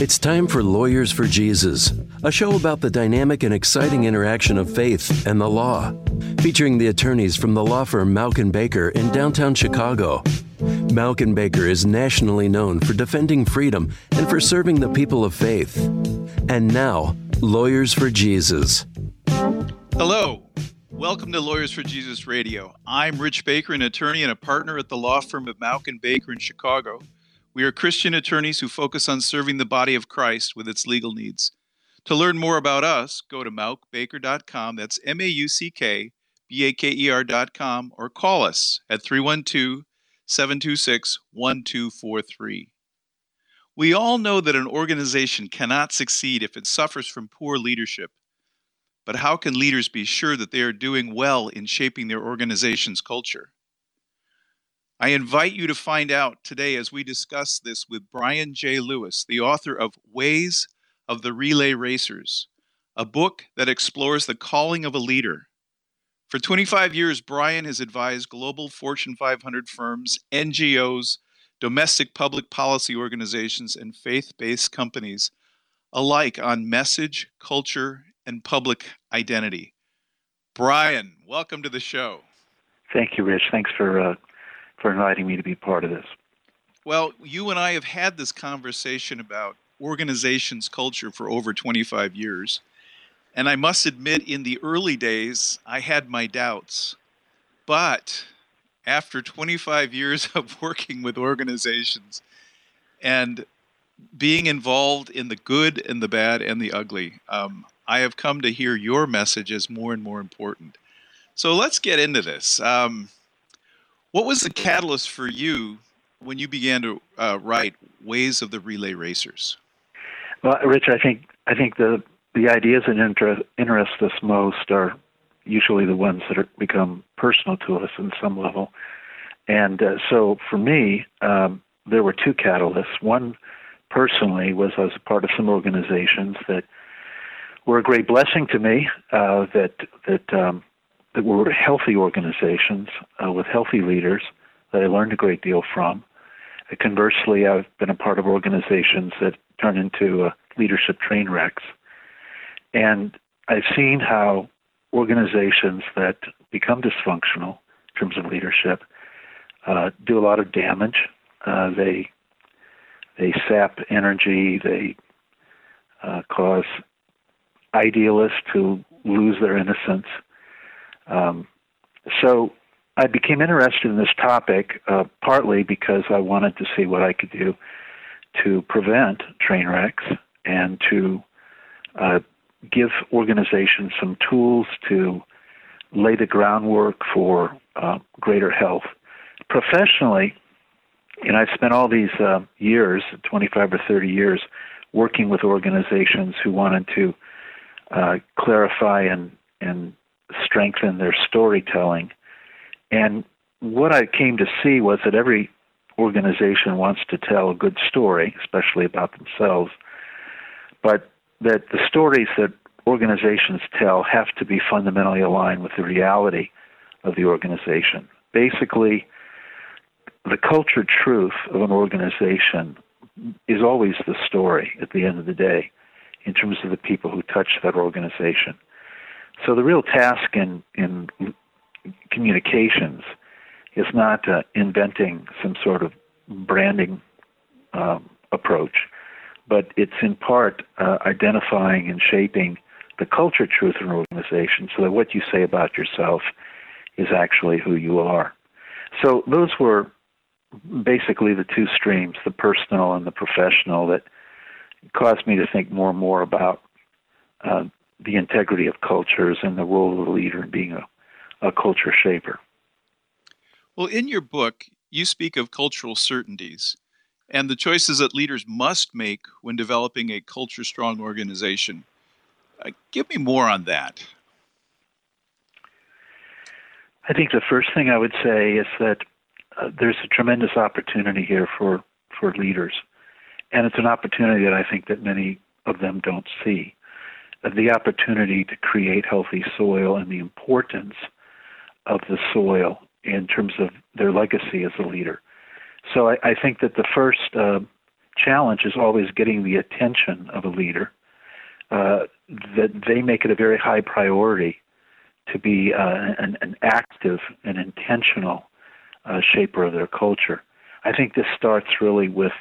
It's time for Lawyers for Jesus, a show about the dynamic and exciting interaction of faith and the law, featuring the attorneys from the law firm Mauck Baker in downtown Chicago. Mauck Baker is nationally known for defending freedom and for serving the people of faith. And now, Lawyers for Jesus. Hello. Welcome to Lawyers for Jesus Radio. I'm Rich Baker, an attorney and a partner at the law firm of Mauck Baker in Chicago. We are Christian attorneys who focus on serving the body of Christ with its legal needs. To learn more about us, go to mauckbaker.com. That's M A U C K B A K E R.com or call us at 312 726 1243. We all know that an organization cannot succeed if it suffers from poor leadership. But how can leaders be sure that they are doing well in shaping their organization's culture? I invite you to find out today as we discuss this with Brian J. Lewis, the author of Ways of the Relay Racers, a book that explores the calling of a leader. For 25 years, Brian has advised global Fortune 500 firms, NGOs, domestic public policy organizations, and faith based companies alike on message, culture, and public identity. Brian, welcome to the show. Thank you, Rich. Thanks for uh, for inviting me to be part of this. Well, you and I have had this conversation about organizations' culture for over 25 years. And I must admit, in the early days, I had my doubts. But after 25 years of working with organizations and being involved in the good and the bad and the ugly, um, I have come to hear your message as more and more important. So let's get into this. Um, what was the catalyst for you when you began to uh, write Ways of the Relay Racers? Well, Rich, I think I think the the ideas that inter- interest us most are usually the ones that are, become personal to us in some level. And uh, so for me, um, there were two catalysts. One, personally, was I was a part of some organizations that were a great blessing to me. Uh, that that um, that were healthy organizations uh, with healthy leaders that I learned a great deal from. Uh, conversely, I've been a part of organizations that turn into uh, leadership train wrecks. And I've seen how organizations that become dysfunctional in terms of leadership uh, do a lot of damage. Uh, they they sap energy. They uh, cause idealists to lose their innocence. Um, so I became interested in this topic uh, partly because I wanted to see what I could do to prevent train wrecks and to uh, give organizations some tools to lay the groundwork for uh, greater health. Professionally, and I've spent all these uh, years, 25 or 30 years, working with organizations who wanted to uh, clarify and, and strengthen their storytelling. And what I came to see was that every organization wants to tell a good story, especially about themselves, but that the stories that organizations tell have to be fundamentally aligned with the reality of the organization. Basically, the culture truth of an organization is always the story at the end of the day in terms of the people who touch that organization. So the real task in in communications is not uh, inventing some sort of branding um, approach, but it's in part uh, identifying and shaping the culture truth of an organization so that what you say about yourself is actually who you are. So those were basically the two streams, the personal and the professional, that caused me to think more and more about uh, the integrity of cultures and the role of the leader in being a, a culture shaper. Well, in your book, you speak of cultural certainties and the choices that leaders must make when developing a culture strong organization. Uh, give me more on that. I think the first thing I would say is that uh, there's a tremendous opportunity here for, for leaders. And it's an opportunity that I think that many of them don't see the opportunity to create healthy soil and the importance of the soil in terms of their legacy as a leader. So I, I think that the first uh, challenge is always getting the attention of a leader. Uh, that they make it a very high priority to be uh, an, an, active and intentional uh, shaper of their culture. I think this starts really with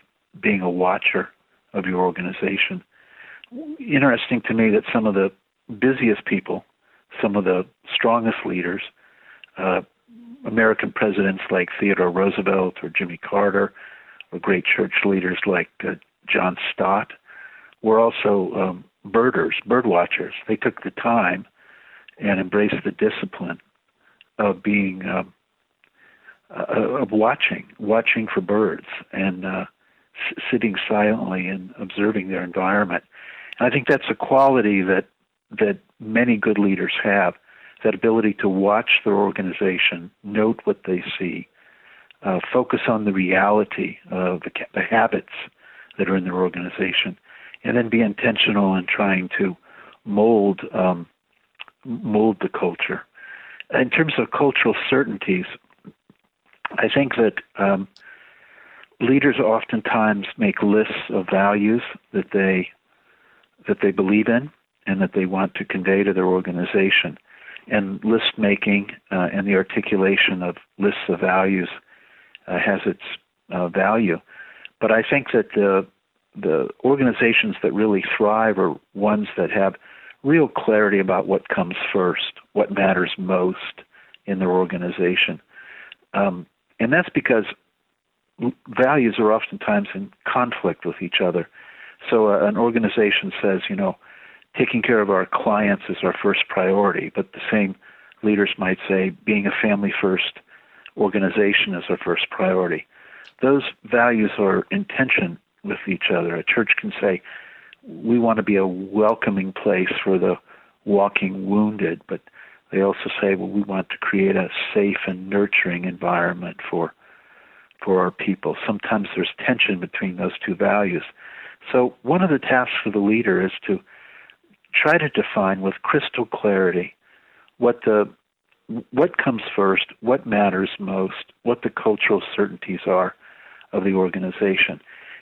being a watcher of your organization. Interesting to me that some of the busiest people, some of the strongest leaders, uh, American presidents like Theodore Roosevelt or Jimmy Carter, or great church leaders like uh, John Stott, were also um, birders, bird watchers. They took the time and embraced the discipline of being um, uh, of watching, watching for birds, and uh, s- sitting silently and observing their environment. I think that's a quality that that many good leaders have that ability to watch their organization, note what they see, uh, focus on the reality of the, the habits that are in their organization, and then be intentional in trying to mold um, mold the culture. In terms of cultural certainties, I think that um, leaders oftentimes make lists of values that they that they believe in and that they want to convey to their organization. And list making uh, and the articulation of lists of values uh, has its uh, value. But I think that the the organizations that really thrive are ones that have real clarity about what comes first, what matters most in their organization. Um, and that's because values are oftentimes in conflict with each other. So uh, an organization says, you know, taking care of our clients is our first priority, but the same leaders might say being a family first organization is our first priority. Those values are in tension with each other. A church can say, we want to be a welcoming place for the walking wounded, but they also say, well, we want to create a safe and nurturing environment for for our people. Sometimes there's tension between those two values. So one of the tasks of the leader is to try to define with crystal clarity what the what comes first, what matters most, what the cultural certainties are of the organization,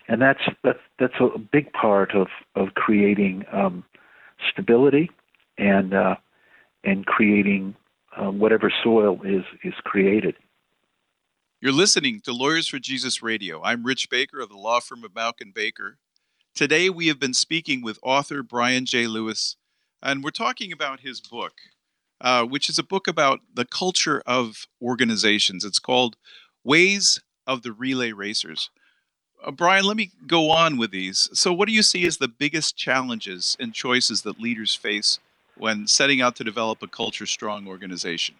and that's that's that's a big part of of creating um, stability and uh, and creating uh, whatever soil is is created. You're listening to Lawyers for Jesus Radio. I'm Rich Baker of the law firm of Mauck Baker. Today we have been speaking with author Brian J. Lewis, and we're talking about his book, uh, which is a book about the culture of organizations. It's called Ways of the Relay Racers. Uh, Brian, let me go on with these. So, what do you see as the biggest challenges and choices that leaders face when setting out to develop a culture strong organization?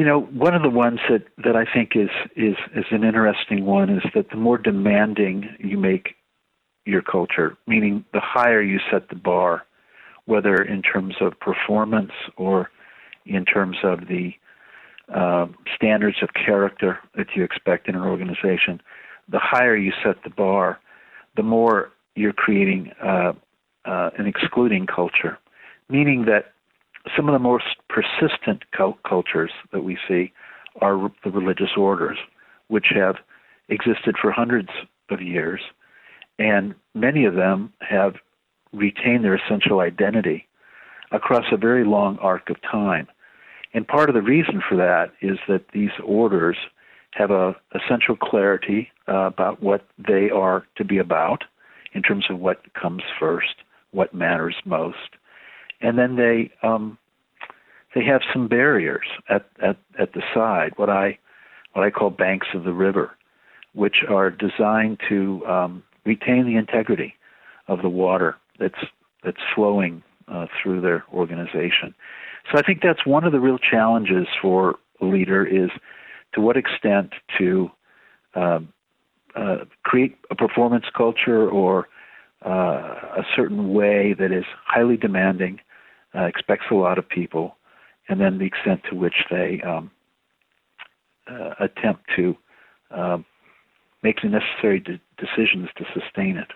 You know, one of the ones that, that I think is, is, is an interesting one is that the more demanding you make your culture, meaning the higher you set the bar, whether in terms of performance or in terms of the uh, standards of character that you expect in an organization, the higher you set the bar, the more you're creating uh, uh, an excluding culture, meaning that some of the most persistent cultures that we see are the religious orders, which have existed for hundreds of years, and many of them have retained their essential identity across a very long arc of time. And part of the reason for that is that these orders have a essential clarity uh, about what they are to be about in terms of what comes first, what matters most, and then they um, they have some barriers at, at, at the side, what I what I call banks of the river, which are designed to um, retain the integrity of the water that's that's flowing uh, through their organization. So I think that's one of the real challenges for a leader is to what extent to uh, uh, create a performance culture or uh, a certain way that is highly demanding, uh, expects a lot of people, and then the extent to which they um, uh, attempt to um, make the necessary de- decisions to sustain it.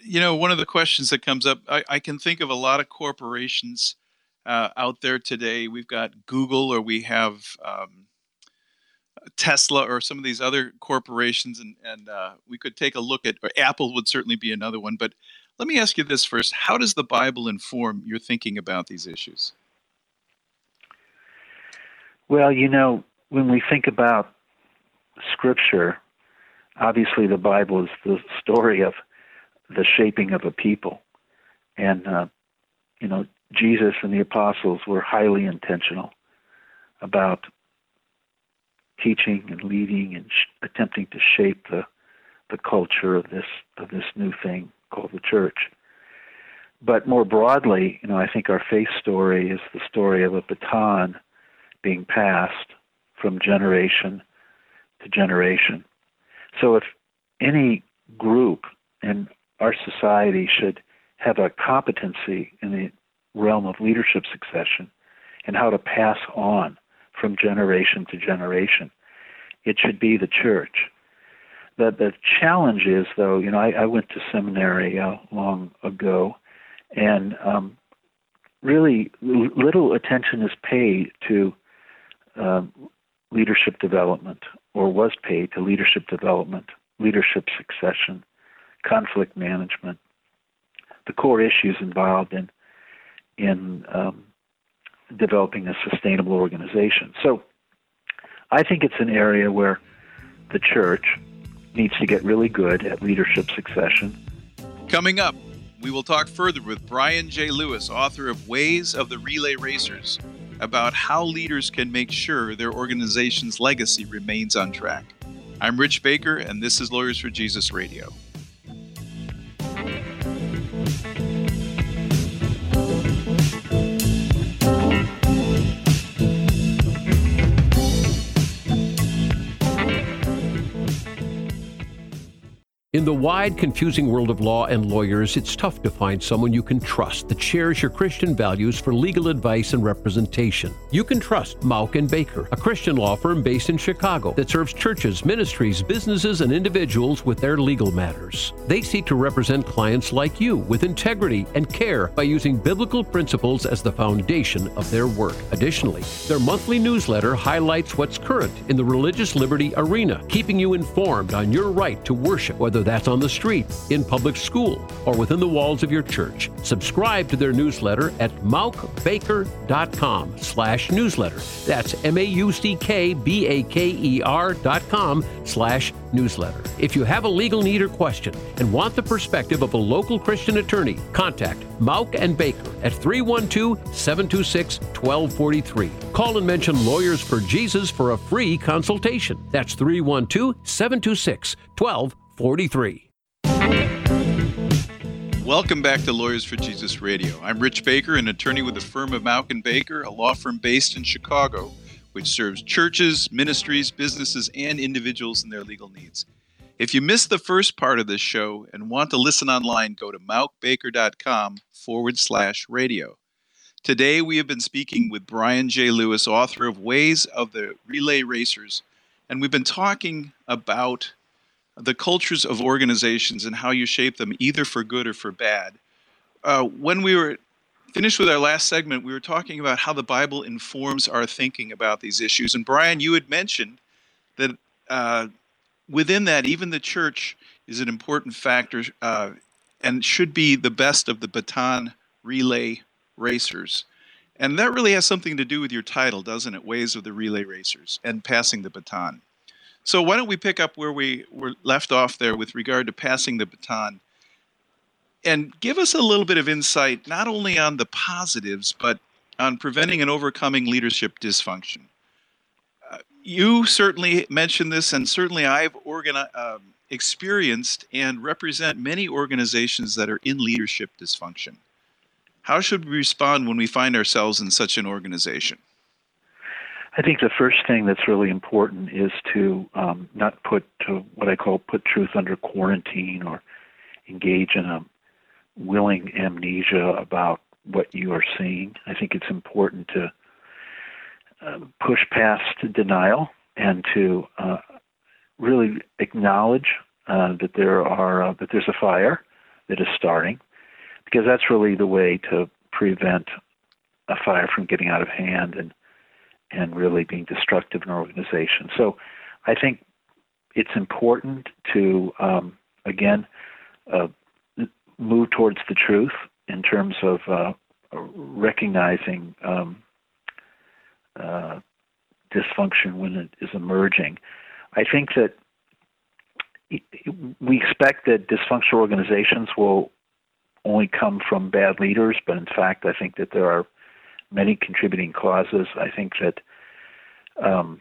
You know, one of the questions that comes up, I, I can think of a lot of corporations uh, out there today. We've got Google, or we have um, Tesla or some of these other corporations, and, and uh, we could take a look at, Apple would certainly be another one. But let me ask you this first How does the Bible inform your thinking about these issues? Well, you know, when we think about Scripture, obviously the Bible is the story of the shaping of a people. And, uh, you know, Jesus and the apostles were highly intentional about teaching and leading and sh- attempting to shape the the culture of this of this new thing called the church. But more broadly, you know, I think our faith story is the story of a baton being passed from generation to generation. So if any group in our society should have a competency in the realm of leadership succession and how to pass on from generation to generation, it should be the church. The, the challenge is, though, you know, I, I went to seminary uh, long ago, and um, really little attention is paid to uh, leadership development, or was paid to leadership development, leadership succession, conflict management, the core issues involved in in um, developing a sustainable organization. So, I think it's an area where the church needs to get really good at leadership succession. Coming up, we will talk further with Brian J. Lewis, author of Ways of the Relay Racers, about how leaders can make sure their organization's legacy remains on track. I'm Rich Baker, and this is Lawyers for Jesus Radio. In the wide, confusing world of law and lawyers, it's tough to find someone you can trust that shares your Christian values for legal advice and representation. You can trust Mauck and Baker, a Christian law firm based in Chicago that serves churches, ministries, businesses, and individuals with their legal matters. They seek to represent clients like you with integrity and care by using biblical principles as the foundation of their work. Additionally, their monthly newsletter highlights what's current in the religious liberty arena, keeping you informed on your right to worship, whether that's on the street, in public school, or within the walls of your church. Subscribe to their newsletter at mauckbaker.com slash newsletter. That's M-A-U-C-K-B-A-K-E-R dot com slash newsletter. If you have a legal need or question and want the perspective of a local Christian attorney, contact Mauck and Baker at 312-726-1243. Call and mention Lawyers for Jesus for a free consultation. That's 312-726-1243. 43. Welcome back to Lawyers for Jesus Radio. I'm Rich Baker, an attorney with the firm of Mauck and Baker, a law firm based in Chicago, which serves churches, ministries, businesses, and individuals in their legal needs. If you missed the first part of this show and want to listen online, go to mauckbaker.com forward slash radio. Today we have been speaking with Brian J. Lewis, author of Ways of the Relay Racers, and we've been talking about the cultures of organizations and how you shape them, either for good or for bad. Uh, when we were finished with our last segment, we were talking about how the Bible informs our thinking about these issues. And Brian, you had mentioned that uh, within that, even the church is an important factor uh, and should be the best of the baton relay racers. And that really has something to do with your title, doesn't it? Ways of the Relay Racers and passing the baton. So why don't we pick up where we were left off there with regard to passing the baton and give us a little bit of insight not only on the positives but on preventing and overcoming leadership dysfunction. Uh, you certainly mentioned this, and certainly I've organi- uh, experienced and represent many organizations that are in leadership dysfunction. How should we respond when we find ourselves in such an organization? I think the first thing that's really important is to um, not put to what I call put truth under quarantine or engage in a willing amnesia about what you are seeing. I think it's important to uh, push past denial and to uh, really acknowledge uh, that there are uh, that there's a fire that is starting, because that's really the way to prevent a fire from getting out of hand and and really being destructive in an organization. So I think it's important to, um, again, uh, move towards the truth in terms of uh, recognizing um, uh, dysfunction when it is emerging. I think that we expect that dysfunctional organizations will only come from bad leaders, but in fact, I think that there are many contributing causes. I think that um,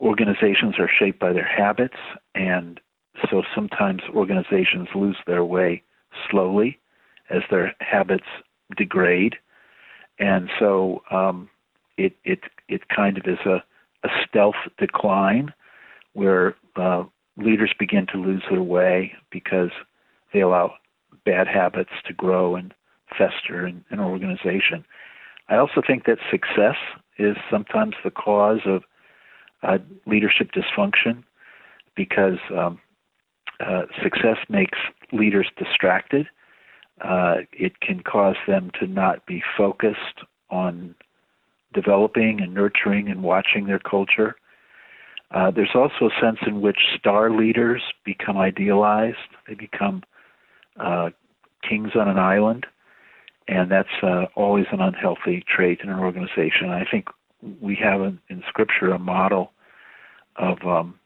organizations are shaped by their habits, and so sometimes organizations lose their way slowly as their habits degrade, and so um, it it it kind of is a, a stealth decline where uh, leaders begin to lose their way because they allow bad habits to grow and fester in an organization. I also think that success is sometimes the cause of uh, leadership dysfunction because um, uh, success makes leaders distracted. Uh, it can cause them to not be focused on developing and nurturing and watching their culture. Uh, there's also a sense in which star leaders become idealized. They become uh, kings on an island, and that's uh, always an unhealthy trait in an organization. I think we have in, in Scripture a model of um,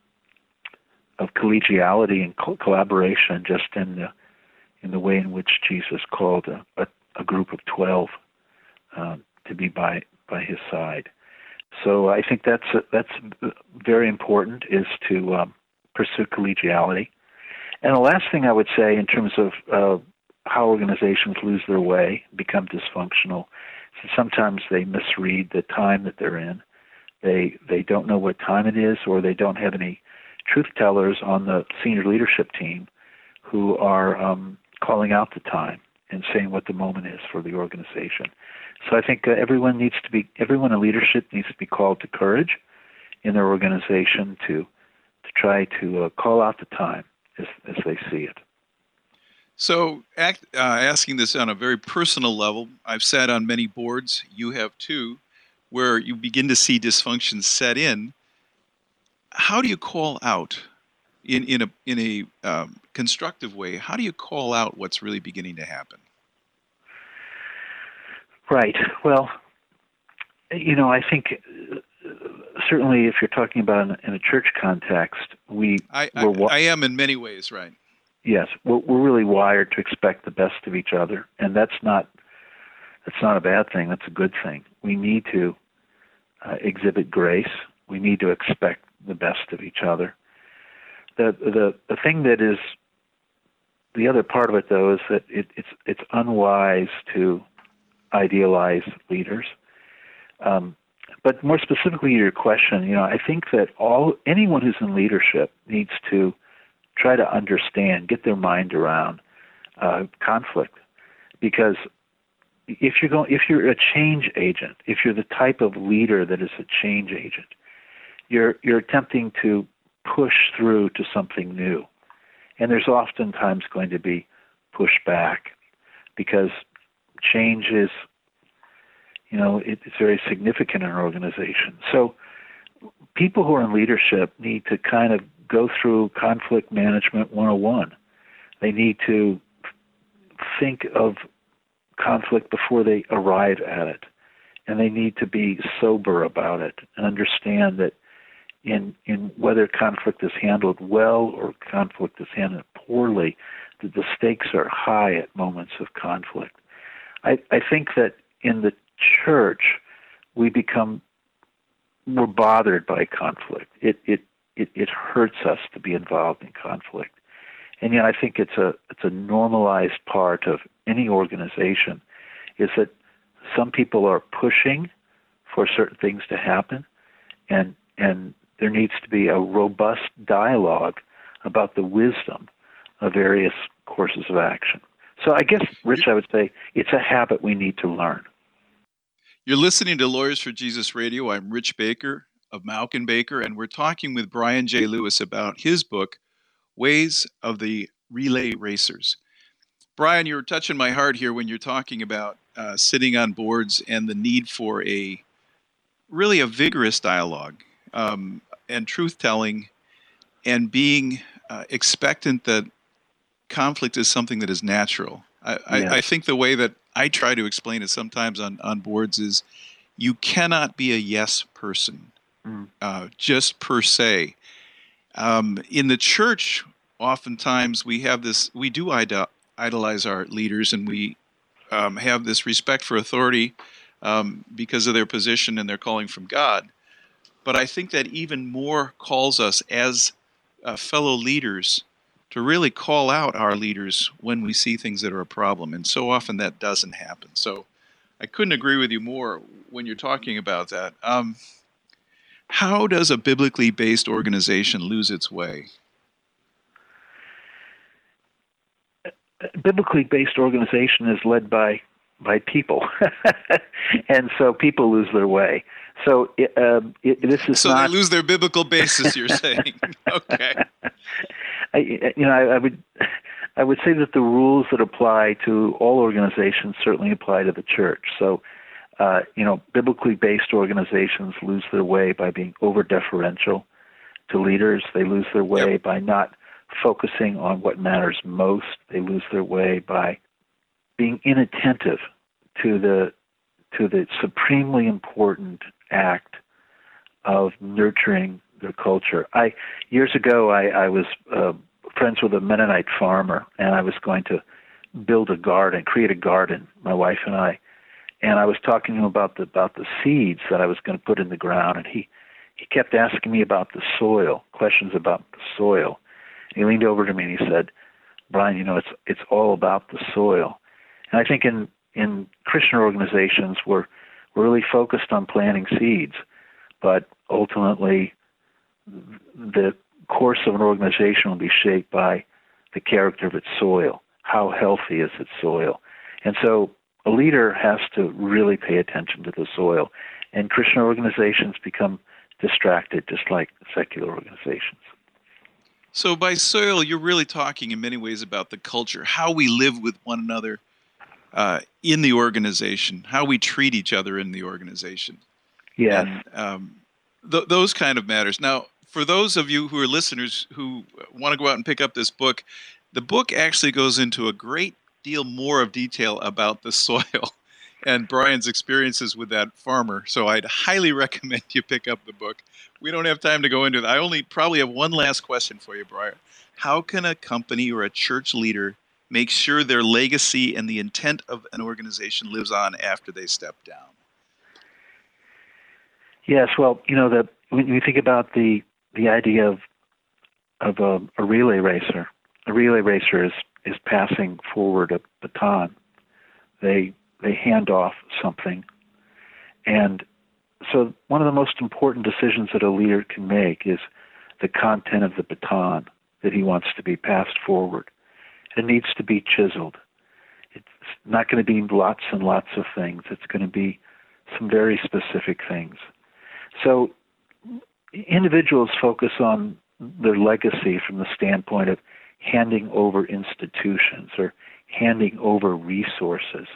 of collegiality and co- collaboration, just in the in the way in which Jesus called a, a, a group of twelve um, to be by by his side. So I think that's that's very important is to um, pursue collegiality. And the last thing I would say in terms of uh, how organizations lose their way, become dysfunctional, is sometimes they misread the time that they're in. They they don't know what time it is, or they don't have any truth tellers on the senior leadership team who are um, calling out the time and saying what the moment is for the organization. So I think uh, everyone needs to be everyone in leadership needs to be called to courage in their organization to to try to uh, call out the time as as they see it. So, act, uh, asking this on a very personal level, I've sat on many boards. You have too, where you begin to see dysfunction set in. How do you call out in in a in a um, constructive way? How do you call out what's really beginning to happen? Right. Well, you know, I think uh, certainly if you're talking about in, a church context, we I, I, I, am in many ways, right? Yes, we're, we're really wired to expect the best of each other, and that's not that's not a bad thing. That's a good thing. We need to uh, exhibit grace. We need to expect the best of each other. The the the thing that is the other part of it, though, is that it, it's it's unwise to idealize leaders. Um, but more specifically to your question, you know, I think that all anyone who's in leadership needs to try to understand, get their mind around uh, conflict, because if you're going, if you're a change agent, if you're the type of leader that is a change agent, you're you're attempting to push through to something new, and there's oftentimes going to be pushback because change is, you know, it, it's very significant in an organization. So people who are in leadership need to kind of go through conflict management 101. They need to think of conflict before they arrive at it. And they need to be sober about it and understand that in in whether conflict is handled well or conflict is handled poorly, that the stakes are high at moments of conflict. I, I think that in the church, we become we're bothered by conflict. It it it, it hurts us to be involved in conflict, and yet I think it's a it's a normalized part of any organization. Is that some people are pushing for certain things to happen, and and there needs to be a robust dialogue about the wisdom of various courses of action. So I guess, Rich, I would say it's a habit we need to learn. You're listening to Lawyers for Jesus Radio. I'm Rich Baker of Mauck and Baker, and we're talking with Brian J. Lewis about his book, Ways of the Relay Racers. Brian, you're touching my heart here when you're talking about uh, sitting on boards and the need for a really a vigorous dialogue um, and truth telling and being uh, expectant that conflict is something that is natural. I, I, I, think the way that I try to explain it sometimes on, on boards is you cannot be a yes person mm. uh, just per se. Um, in the church, oftentimes we have this, we do idolize our leaders and we um, have this respect for authority um, because of their position and their calling from God. But I think that even more calls us as uh, fellow leaders to really call out our leaders when we see things that are a problem. And so often that doesn't happen. So I couldn't agree with you more when you're talking about that. Um, how does a biblically based organization lose its way? biblically based organization is led by by people, and so people lose their way. So uh, it, this is so not, they lose their biblical basis. You're saying, okay? I, you know, I, I would I would say that the rules that apply to all organizations certainly apply to the church. So, uh, you know, biblically based organizations lose their way by being over deferential to leaders. They lose their way yep. by not focusing on what matters most. They lose their way by being inattentive to the to the supremely important act of nurturing their culture. I years ago I, I was uh, friends with a Mennonite farmer, and I was going to build a garden, create a garden. My wife and I, and I was talking to him about the about the seeds that I was going to put in the ground, and he he kept asking me about the soil, questions about the soil, he leaned over to me and he said, Brian, you know, it's it's all about the soil. And I think in in Christian organizations we're we're really focused on planting seeds, but ultimately the course of an organization will be shaped by the character of its soil. How healthy is its soil? And so a leader has to really pay attention to the soil. And Christian organizations become distracted just like secular organizations. So by soil, you're really talking in many ways about the culture, how we live with one another uh, in the organization, how we treat each other in the organization. Yeah. And, um, th- those kind of matters. Now, for those of you who are listeners who want to go out and pick up this book, the book actually goes into a great deal more of detail about the soil and Brian's experiences with that farmer. So I'd highly recommend you pick up the book. We don't have time to go into it. I only probably have one last question for you, Brian. How can a company or a church leader make sure their legacy and the intent of an organization lives on after they step down? Yes, well, you know, the, when you think about the the idea of of a, a relay racer, a relay racer is is passing forward a baton. They they hand off something. And so, one of the most important decisions that a leader can make is the content of the baton that he wants to be passed forward. It needs to be chiseled. It's not going to be lots and lots of things, it's going to be some very specific things. So, individuals focus on their legacy from the standpoint of handing over institutions or handing over resources.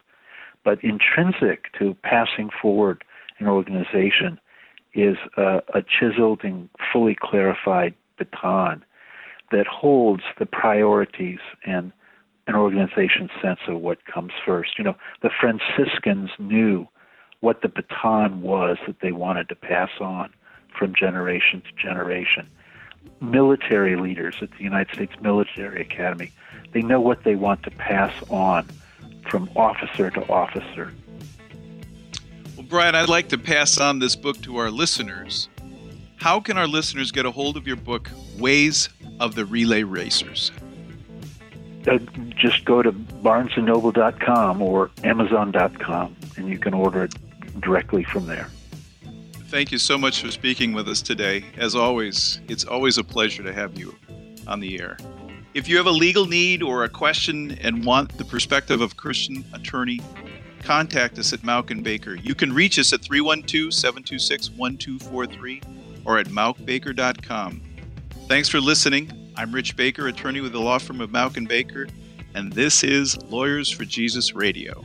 But intrinsic to passing forward an organization is a, a chiseled and fully clarified baton that holds the priorities and an organization's sense of what comes first. You know, the Franciscans knew what the baton was that they wanted to pass on from generation to generation. Military leaders at the United States Military Academy, they know what they want to pass on from officer to officer. Well, Brian, I'd like to pass on this book to our listeners. How can our listeners get a hold of your book, Ways of the Relay Racers? Uh, just go to barnesandnoble.com or amazon.com and you can order it directly from there. Thank you so much for speaking with us today. As always, it's always a pleasure to have you on the air. If you have a legal need or a question and want the perspective of a Christian attorney, contact us at Mauck and Baker. You can reach us at 312-726-1243 or at mauckbaker.com. Thanks for listening. I'm Rich Baker, attorney with the law firm of Mauck and Baker, and this is Lawyers for Jesus Radio.